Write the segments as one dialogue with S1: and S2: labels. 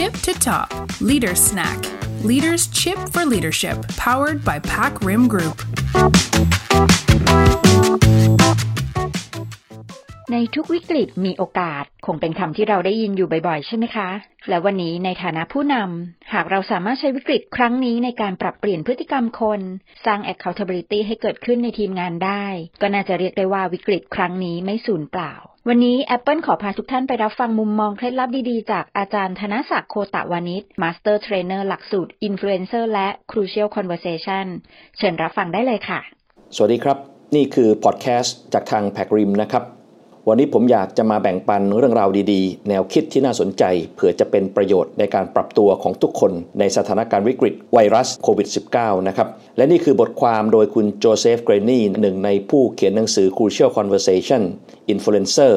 S1: tip to top Leader Snack Leaders Chip for Leadership powered by Pack Rim Group
S2: ในทุกวิกฤตมีโอกาส คงเป็นคำที่เราได้ยินอยู่บ่อยๆ ใช่ไหมคะ และวันนี้ในฐานะผู้นำหากเราสามารถใช้วิกฤตครั้งนี้ในการปรับเปลี่ยนพฤติกรรมคน สร้าง accountability ให้เกิดขึ้นในทีมงานได้ ก็น่าจะเรียกได้ว่าวิกฤตครั้งนี้ไม่สูญเปล่า วันนี้ Apple ขอพาทุกท่านไปรับฟังมุมมองเคล็ดลับดีๆ จากอาจารย์ธนศักดิ์โคตะวานิช Master Trainer หลักสูตร Influencer และ Crucial Conversation เชิญรับฟังได้เลยค่ะ
S3: สวัสดีครับ นี่คือพอดแคสต์จากทาง PacRim นะครับ วันนี้ผมอยากจะมาแบ่งปันเรื่องราวดีๆ แนวคิดที่น่าสนใจเผื่อจะเป็นประโยชน์ในการปรับตัวของทุกคนในสถานการณ์วิกฤตไวรัสโควิด -19 นะครับ และนี่คือบทความโดยคุณโจเซฟเกรนีหนึ่งในผู้เขียนหนังสือ Crucial Conversation Influencer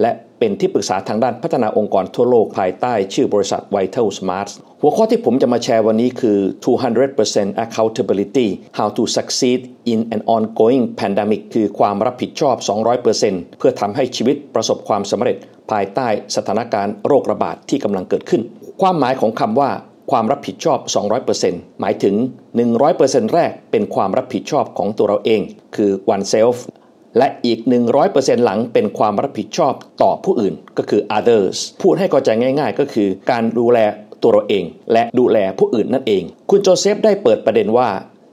S3: และ เป็นที่ปรึกษาทางด้านพัฒนาองค์กรทั่วโลกภายใต้ชื่อบริษัท Vital Smart หัวข้อที่ผมจะมาแชร์วันนี้คือ 200% accountability how to succeed in an ongoing pandemic คือความรับผิดชอบ 200%เพื่อทำให้ชีวิตประสบความสำเร็จ ภายใต้สถานการณ์โรคระบาดที่กำลังเกิดขึ้น ความหมายของคำว่าความรับผิดชอบ 200%หมายถึง 100%แรกเป็นความรับผิดชอบของตัวเราเอง คือ oneself และอีก 100%หลังเป็นความรับผิดชอบต่อผู้อื่นก็คือ others พูดให้เข้าใจง่าย ๆ ก็คือการดูแลตัวเราเอง และดูแลผู้อื่นนั่นเอง คุณโจเซฟได้เปิดประเด็นว่า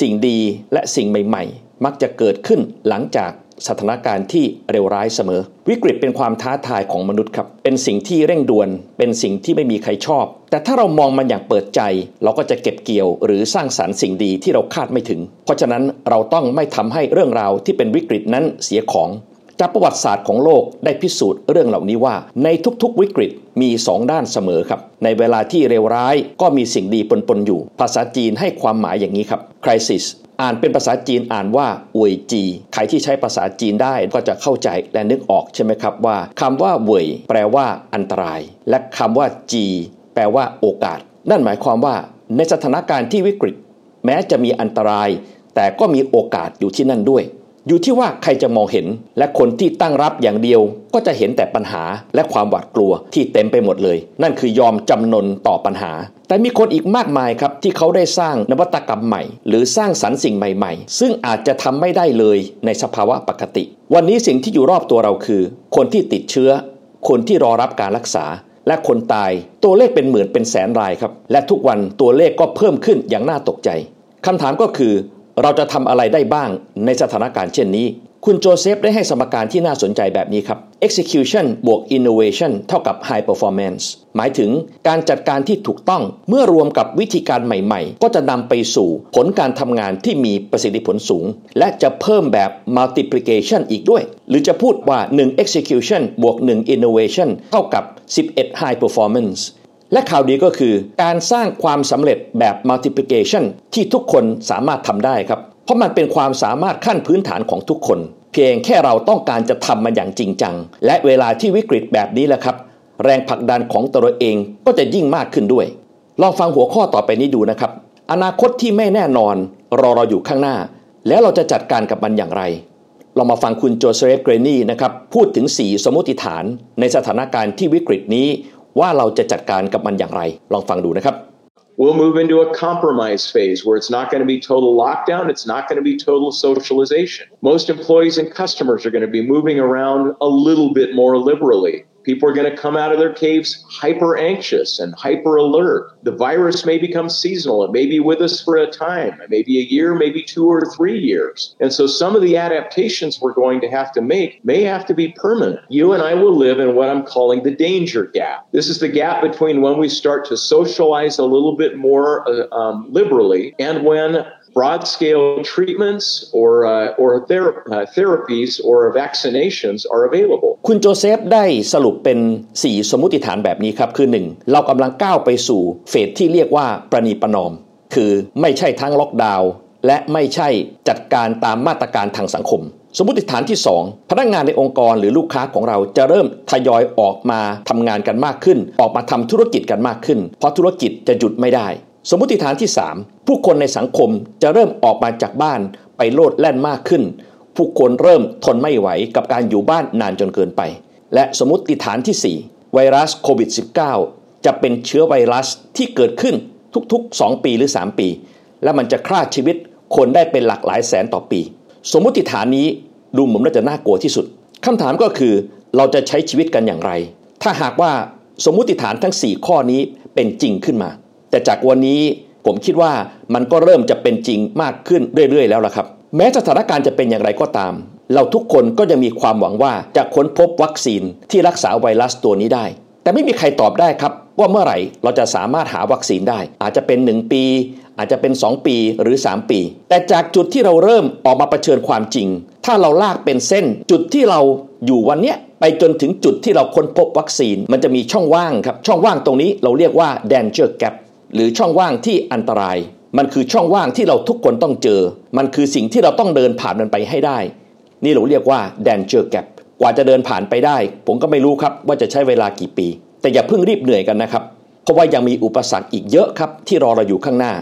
S3: สิ่งดีและสิ่งใหม่ ๆ มักจะเกิดขึ้นหลังจาก สถานการณ์ที่เร็วร้ายเสมอ วิกฤตเป็นความท้าทายของมนุษย์ครับ เป็นสิ่งที่เร่งด่วน เป็นสิ่งที่ไม่มีใครชอบ แต่ถ้าเรามองมันอย่างเปิดใจ เราก็จะเก็บเกี่ยว หรือสร้างสารรค์สิ่งดีที่เราคาดไม่ถึง เพราะฉะนั้นเราต้องไม่ทำให้เรื่องราวที่เป็นวิกฤตนั้นเสียของ จากประวัติศาสตร์ของโลกได้พิสูจน์เรื่องเหล่านี้ว่า ในทุกๆ วิกฤตมีสองด้านเสมอครับ ในเวลาที่เลวร้ายก็มีสิ่งดีปนๆอยู่ ภาษาจีนให้ความหมายอย่างนี้ครับ crisis อ่านเป็นภาษาจีนอ่านว่าเวยจี ใครที่ใช้ภาษาจีนได้ก็จะเข้าใจและนึกออกใช่ไหมครับว่าคำว่าเวยแปลว่าอันตราย และคำว่าจี แปลว่าโอกาส นั่นหมายความว่า ในสถานการณ์ที่วิกฤต แม้จะมีอันตราย แต่ก็มีโอกาสอยู่ที่นั่นด้วย อยู่ที่ว่าใครจะมองเห็น และคนที่ตั้งรับอย่างเดียว ก็จะเห็นแต่ปัญหาและความหวาดกลัวที่เต็มไปหมดเลย นั่นคือยอมจำนนต่อปัญหา แต่มีคนอีกมากมายครับที่เขาได้สร้างนวัตกรรมใหม่ หรือสร้างสรรค์สิ่งใหม่ๆ ซึ่งอาจจะทำไม่ได้เลยในสภาวะปกติ วันนี้สิ่งที่อยู่รอบตัวเราคือ คนที่ติดเชื้อ คนที่รอรับการรักษา และคนตาย ตัวเลขเป็นหมื่นเป็นแสนรายครับ และทุกวันตัวเลขก็เพิ่มขึ้นอย่างน่าตกใจคำถามก็คือ เราจะทำอะไรได้บ้างในสถานการณ์เช่นนี้ คุณโจเซฟได้ให้สมการที่น่าสนใจแบบนี้ครับ execution บวก innovation เท่ากับ high performance หมายถึงการจัดการที่ถูกต้องเมื่อรวมกับวิธีการใหม่ๆ ก็จะนำไปสู่ผลการทำงานที่มีประสิทธิผลสูง และจะเพิ่มแบบ multiplication อีกด้วย หรือจะพูดว่า 1 execution บวก 1 innovation เท่ากับ 11 high performance และข่าวดีก็คือ การสร้างความสำเร็จแบบ multiplication ที่ทุกคนสามารถทำได้ครับ เพราะมันเป็นความสามารถขั้นพื้นฐานของทุกคน เพียงแค่เราต้องการจะทำมันอย่างจริงจัง และเวลาที่วิกฤตแบบนี้แหละครับ แรงผลักดันของตัวเองก็จะยิ่งมากขึ้นด้วย ลองฟังหัวข้อต่อไปนี้ดูนะครับ อนาคตที่ไม่แน่นอนรอเราอยู่ข้างหน้า แล้วเราจะจัดการกับมันอย่างไรเรามาฟังคุณโจเซฟเกรนีนะครับพูดถึง 4 สมมติฐานในสถานการณ์ที่วิกฤตนี้ ว่าเราจะจัดการกับมันอย่างไร ลองฟังดูนะครับ
S4: We'll move into a compromise phase where it's not going to be total lockdown. It's not going to be total socialization. Most employees and customers are going to be moving around a little bit more liberally. People are going to come out of their caves hyper anxious and hyper alert. The virus may become seasonal. It may be with us for a time, maybe a year, maybe two or three years. And so some of the adaptations we're going to have to make may have to be permanent. You and I will live in what I'm calling the danger gap. This is the gap between when we start to socialize a little bit more uh, um, liberally and when broad scale treatments or, uh, or ther- uh, therapies or vaccinations are available.
S3: คุณโจเซฟได้สรุปเป็น 4 สมมุติฐานแบบนี้ครับ คือ 1. เรากำลังก้าวไปสู่เฟสที่เรียกว่าประนีประนอม คือไม่ใช่ทั้งล็อกดาวน์และไม่ใช่จัดการตามมาตรการทางสังคม สมมติฐานที่ 2 พนักงงานในองค์กรหรือลูกค้าของเราจะเริ่มทยอยออกมาทำงานกันมากขึ้น ออกมาทำธุรกิจกันมากขึ้น เพราะธุรกิจจะหยุดไม่ได้ สมมติฐานที่ 3 ผู้คนในสังคมจะเริ่มออกมาจากบ้านไปโลดแล่นมากขึ้น ผู้คนเริ่มทนไม่ไหวกับการอยู่บ้านนานจนเกินไป และสมมติฐานที่ 4 ไวรัสโควิด -19 จะเป็นเชื้อไวรัสที่เกิดขึ้นทุกๆ 2 ปีหรือ 3 ปี และมันจะฆ่าชีวิตคนได้เป็นหลักหลายแสนต่อปี สมมติฐานนี้ดูเหมือนว่าจะน่ากลัวที่สุดคำถามก็คือเราจะใช้ชีวิตกันอย่างไร ถ้าหากว่าสมมติฐานทั้ง 4 ข้อนี้เป็นจริงขึ้นมา แต่จากวันนี้ผมคิดว่ามันก็เริ่มจะเป็นจริงมากขึ้นเรื่อยๆ แล้วล่ะครับ แม้สถานการณ์จะเป็นอย่างไรก็ตาม เราทุกคนก็จะมีความหวังว่าจะค้นพบวัคซีนที่รักษาไวรัสตัวนี้ได้ แต่ไม่มีใครตอบได้ครับ ว่าเมื่อไหร่เราจะสามารถหาวัคซีนได้ อาจจะเป็น 1 ปี อาจจะเป็น 2 ปีหรือ 3 ปี แต่จากจุดที่เราเริ่มออกมาเผชิญความจริง ถ้าเราลากเป็นเส้น จุดที่เราอยู่วันเนี้ยไปจนถึงจุดที่เราค้นพบวัคซีน มันจะมีช่องว่างครับช่องว่างตรงนี้เราเรียกว่า danger gap หรือช่องว่างที่อันตราย มันคือช่องว่างที่เราทุกคนต้องเจอ มันคือสิ่งที่เราต้องเดินผ่านมันไปให้ได้ นี่เราเรียกว่า danger gap กว่าจะเดินผ่านไปได้ ผมก็ไม่รู้ครับว่าจะใช้เวลากี่ปี แต่อย่าเพิ่งรีบเหนื่อยกันนะครับ เพราะว่ายังมีอุปสรรคอีกเยอะครับที่รอเราอยู่ข้างหน้า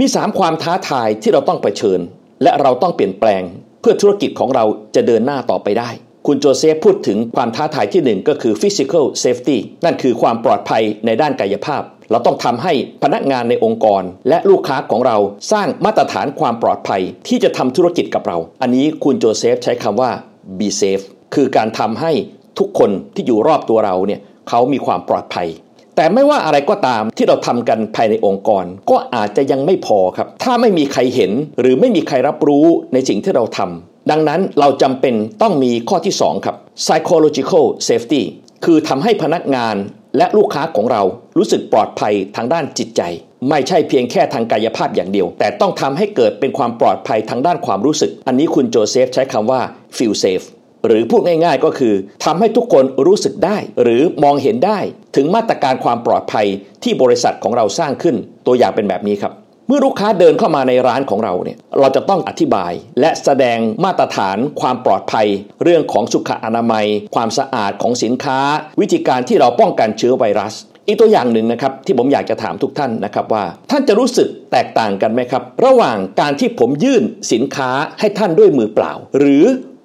S3: มี 3 ความท้าทายที่เราต้องเผชิญ และเราต้องเปลี่ยนแปลง เพื่อธุรกิจของเราจะเดินหน้าต่อไปได้คุณโจเซฟพูดถึงความท้าทายที่ 1 ก็คือ physical safety นั่นคือความปลอดภัยในด้านกายภาพ เราต้องทำให้พนักงานในองค์กร และลูกค้าของเราสร้างมาตรฐานความปลอดภัยที่จะทำธุรกิจกับเรา อันนี้คุณโจเซฟใช้คำว่า be safe คือการทำให้ทุกคนที่อยู่รอบตัวเราเนี่ยเขามีความปลอดภัย แต่ไม่ว่าอะไรก็ตามที่เราทำกันภายในองค์กร ก็อาจจะยังไม่พอครับ ถ้าไม่มีใครเห็นหรือไม่มีใครรับรู้ในสิ่งที่เราทำดังนั้นเราจำเป็นต้องมีข้อที่ 2 ครับ psychological safety คือทำให้พนักงานและลูกค้าของเรารู้สึกปลอดภัยทางด้านจิตใจ ไม่ใช่เพียงแค่ทางกายภาพอย่างเดียว แต่ต้องทำให้เกิดเป็นความปลอดภัยทางด้านความรู้สึก อันนี้คุณโจเซฟใช้คำว่า feel safe หรือพูดง่ายๆก็คือทำให้ทุกคนรู้สึกได้ หรือมองเห็นได้ ถึงมาตรการความปลอดภัยที่บริษัทของเราสร้างขึ้น ตัวอย่างเป็นแบบนี้ครับ เมื่อลูกค้าเดินเข้ามาในร้านของเราเนี่ยเราจะต้องอธิบาย และแสดงมาตรฐานความปลอดภัย เรื่องของสุขอนามัย ความสะอาดของสินค้า วิธีการที่เราป้องกันเชื้อไวรัส อีกตัวอย่างหนึ่งนะครับที่ผมอยากจะถามทุกท่านนะครับว่า ท่านจะรู้สึกแตกต่างกันไหมครับ ระหว่างการที่ผมยื่นสินค้าให้ท่านด้วยมือเปล่า หรือ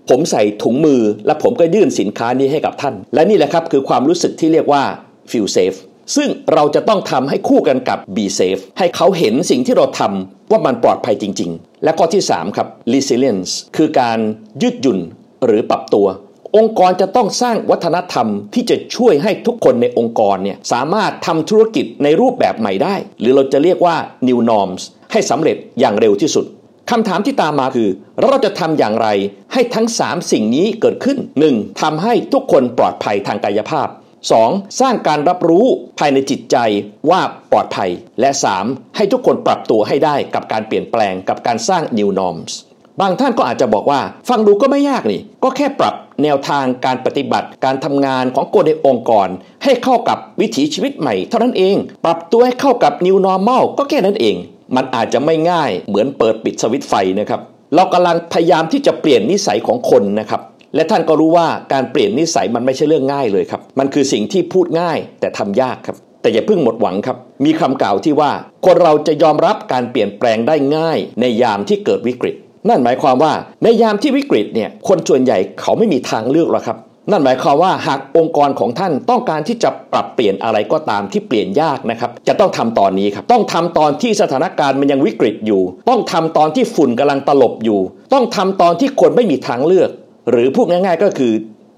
S3: ผมใส่ถุงมือ และผมก็ยื่นสินค้านี้ให้กับท่าน และนี่แหละครับคือความรู้สึกที่เรียกว่า feel safe ซึ่งเราจะต้องทำให้คู่กันกับ be safe ให้เขาเห็นสิ่งที่เราทำว่ามันปลอดภัยจริง ๆ และข้อที่ 3 ครับ resilience คือการยืดหยุ่นหรือปรับตัว องค์กรจะต้องสร้างวัฒนธรรมที่จะช่วยให้ทุกคนในองค์กรเนี่ยสามารถทำธุรกิจในรูปแบบใหม่ได้ หรือเราจะเรียกว่า new norms ให้สำเร็จอย่างเร็วที่สุดคำถามที่ตามมาคือ เราจะทำอย่างไรให้ทั้ง 3 สิ่งนี้เกิดขึ้น 1. ทำให้ทุกคนปลอดภัยทางกายภาพ 2. สร้างการรับรู้ภายในจิตใจว่าปลอดภัย และ 3. ให้ทุกคนปรับตัวให้ได้กับการเปลี่ยนแปลงกับการสร้าง new norms บางท่านก็อาจจะบอกว่า ฟังดูก็ไม่ยากนี่ ก็แค่ปรับแนวทางการปฏิบัติ การทำงานของคนในองค์กร ให้เข้ากับวิถีชีวิตใหม่เท่านั้นเอง ปรับตัวให้เข้ากับ new normal ก็แค่นั้นเอง มันอาจจะไม่ง่ายเหมือนเปิดปิดสวิตไฟนะครับเรากำลังพยายามที่จะเปลี่ยนนิสัยของคนนะครับ และท่านก็รู้ว่าการเปลี่ยนนิสัยมันไม่ใช่เรื่องง่ายเลยครับ มันคือสิ่งที่พูดง่ายแต่ทำยากครับ แต่อย่าเพิ่งหมดหวังครับ มีคำกล่าวที่ว่า คนเราจะยอมรับการเปลี่ยนแปลงได้ง่าย ในยามที่เกิดวิกฤต นั่นหมายความว่าในยามที่วิกฤตเนี่ยคนส่วนใหญ่เขาไม่มีทางเลือกหรอกครับนั่นหมายความว่าหากองค์กรของท่านต้องการที่จะปรับเปลี่ยนอะไรก็ตามที่เปลี่ยนยากนะครับ จะต้องทำตอนนี้ครับ ต้องทำตอนที่สถานการณ์มันยังวิกฤตอยู่ ต้องทำตอนที่ฝุ่นกำลังตลบอยู่ ต้องทำตอนที่คนไม่มีทางเลือก หรือพูดง่ายๆก็คือ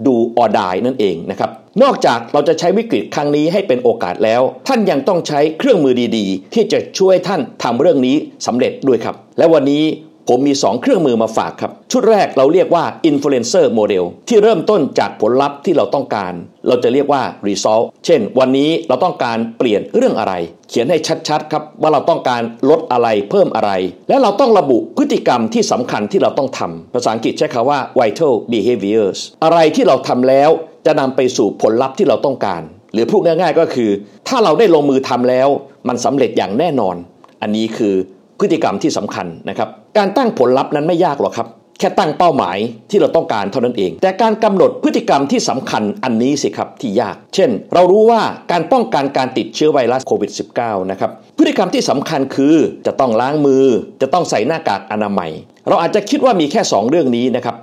S3: ดูออดายนั่นเองนะครับ นอกจากเราจะใช้วิกฤตครั้งนี้ให้เป็นโอกาสแล้ว ท่านยังต้องใช้เครื่องมือดีๆ ที่จะช่วยท่านทำเรื่องนี้สำเร็จด้วยครับ และวันนี้ ผมมี 2 เครื่องมือมาฝากครับ ชุดแรกเราเรียกว่า influencer model ที่เริ่มต้นจากผลลัพธ์ที่เราต้องการ เราจะเรียกว่า result เช่น วันนี้เราต้องการเปลี่ยนเรื่องอะไร เขียนให้ชัดๆครับว่าเราต้องการลดอะไรเพิ่มอะไร และเราต้องระบุพฤติกรรมที่สำคัญที่เราต้องทำภาษาอังกฤษใช้คำว่า vital behaviors อะไรที่เราทำแล้วจะนำไปสู่ผลลัพธ์ที่เราต้องการ หรือพูดง่ายๆก็คือ ถ้าเราได้ลงมือทำแล้ว มันสำเร็จอย่างแน่นอน อันนี้คือพฤติกรรมที่สำคัญนะครับ การตั้งผลลัพธ์นั้นไม่ยากหรอกครับ แค่ตั้งเป้าหมายที่เราต้องการเท่านั้นเอง แต่การกำหนดพฤติกรรมที่สำคัญอันนี้สิครับที่ยาก เช่น เรารู้ว่าการป้องกันการติดเชื้อไวรัสโควิด -19 นะครับพฤติกรรมที่สำคัญคือจะต้องล้างมือ จะต้องใส่หน้ากากอนามัย เราอาจจะคิดว่ามีแค่ 2 เรื่องนี้นะครับ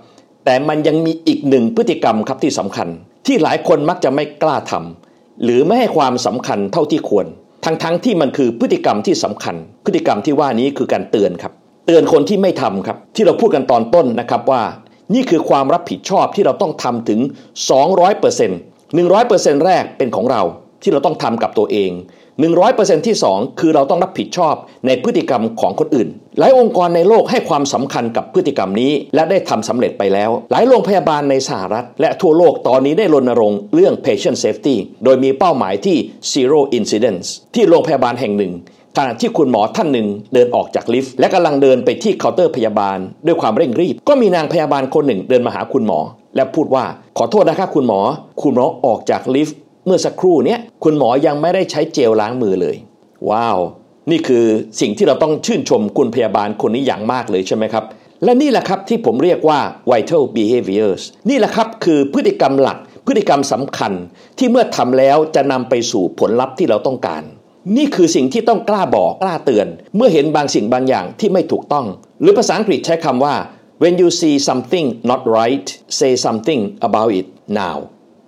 S3: แต่มันยังมีอีกหนึ่งพฤติกรรมครับที่สำคัญ ที่หลายคนมักจะไม่กล้าทำหรือไม่ให้ความสำคัญเท่าที่ควร ทั้งๆทที่มันคือพฤติกรรมที่สำคัญ พฤติกรรมที่ว่านี้คือการเตือนครับ เตือนคนที่ไม่ทำครับ ที่เราพูดกันตอนต้นนะครับว่า นี่คือความรับผิดชอบที่เราต้องทำถึง 200% 100%แรกเป็นของเราที่เราต้องทำกับตัวเอง 100%ที่ 2 คือเราต้องรับผิดชอบในพฤติกรรมของคนอื่น หลายองค์กรในโลกให้ความสำคัญกับพฤติกรรมนี้และได้ทำสำเร็จไปแล้ว หลายโรงพยาบาลในสหรัฐ และทั่วโลกตอนนี้ได้รณรงค์เรื่อง patient safety โดยมีเป้าหมายที่ zero incidents ที่โรงพยาบาลแห่งหนึ่ง ขณะที่คุณหมอท่านหนึ่งเดินออกจากลิฟต์และกำลังเดินไปที่เคาน์เตอร์พยาบาล ด้วยความเร่งรีบ ก็มีนางพยาบาลคนหนึ่งเดินมาหาคุณหมอ และพูดว่าขอโทษนะครับคุณหมอ คุณหมอออกจากลิฟต์เมื่อสักครู่นี้คุณหมอยังไม่ได้ใช้เจลล้างมือเลย ว้าว นี่คือสิ่งที่เราต้องชื่นชมคุณพยาบาลคนนี้อย่างมากเลยใช่ไหมครับ และนี่แหละครับที่ผมเรียกว่า vital behaviors นี่แหละครับคือพฤติกรรมหลัก พฤติกรรมสำคัญที่เมื่อทำแล้วจะนำไปสู่ผลลัพธ์ที่เราต้องการ นี่คือสิ่งที่ต้องกล้าบอกกล้าเตือน เมื่อเห็นบางสิ่งบางอย่างที่ไม่ถูกต้อง หรือภาษาอังกฤษใช้คำว่า when you see something not right say something about it now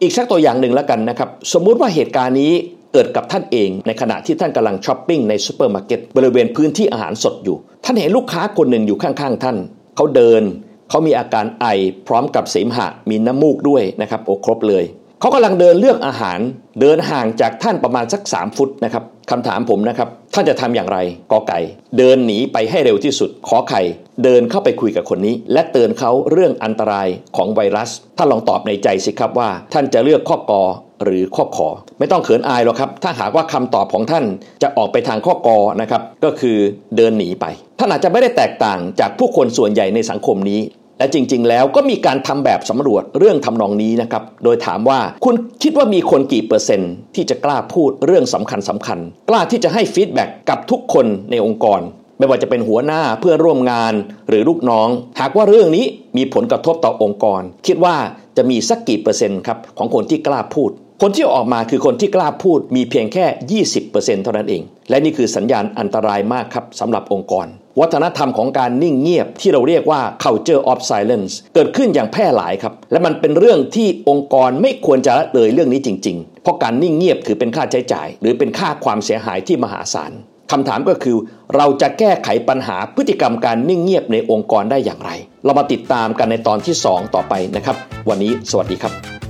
S3: อีกสักตัวอย่างหนึ่งแล้วกันนะครับ สมมุติว่าเหตุการณ์นี้เกิดกับท่านเองในขณะที่ท่านกำลังช้อปปิ้งในซูเปอร์มาร์เก็ตบริเวณพื้นที่อาหารสดอยู่ ท่านเห็นลูกค้าคนหนึ่งอยู่ข้างๆท่าน เขาเดิน เขามีอาการไอพร้อมกับเสมหะมีน้ำมูกด้วยนะครับโอ้ครบเลย เขากำลังเดินเลือกอาหาร เดินห่างจากท่านประมาณสัก 3 ฟุตนะครับคำถามผมนะครับ ท่านจะทำอย่างไรกอไก่ เดินหนีไปให้เร็วที่สุด ขอไข่ เดินเข้าไปคุยกับคนนี้ และเตือนเขาเรื่องอันตรายของไวรัส ท่านลองตอบในใจสิครับว่า ท่านจะเลือกข้อกอหรือข้อขอ ไม่ต้องเขินอายหรอกครับ ถ้าหากว่าคำตอบของท่านจะออกไปทางข้อกอนะครับ ก็คือเดินหนีไป ท่านอาจจะไม่ได้แตกต่างจากผู้คนส่วนใหญ่ในสังคมนี้ และจริง ๆ แล้วก็มีการทำแบบสำรวจเรื่องทำนองนี้นะครับ โดยถามว่าคุณคิดว่ามีคนกี่เปอร์เซ็นต์ที่จะกล้าพูดเรื่องสำคัญสำคัญ กล้าที่จะให้ฟีดแบ็กกับทุกคนในองค์กร ไม่ว่าจะเป็นหัวหน้าเพื่อนร่วมงานหรือลูกน้อง หากว่าเรื่องนี้มีผลกระทบต่อองค์กร คิดว่าจะมีสักกี่เปอร์เซ็นต์ครับของคนที่กล้าพูดคนที่ออกมาคือคนที่กล้าพูดมีเพียงแค่ 20%เท่านั้นเอง และนี่คือสัญญาณอันตรายมากครับสำหรับองค์กร วัฒนธรรมของการนิ่งเงียบที่เราเรียกว่า culture of silence เกิดขึ้นอย่างแพร่หลายครับ และมันเป็นเรื่องที่องค์กรไม่ควรจะละเลยเรื่องนี้จริง ๆ เพราะการนิ่งเงียบถือเป็นค่าใช้จ่าย หรือเป็นค่าความเสียหายที่มหาศาลคำถามก็คือ เราจะแก้ไขปัญหาพฤติกรรมการนิ่งเงียบในองค์กรได้อย่างไร เรามาติดตามกันในตอนที่ 2 ต่อไปนะครับ วันนี้สวัสดีครับ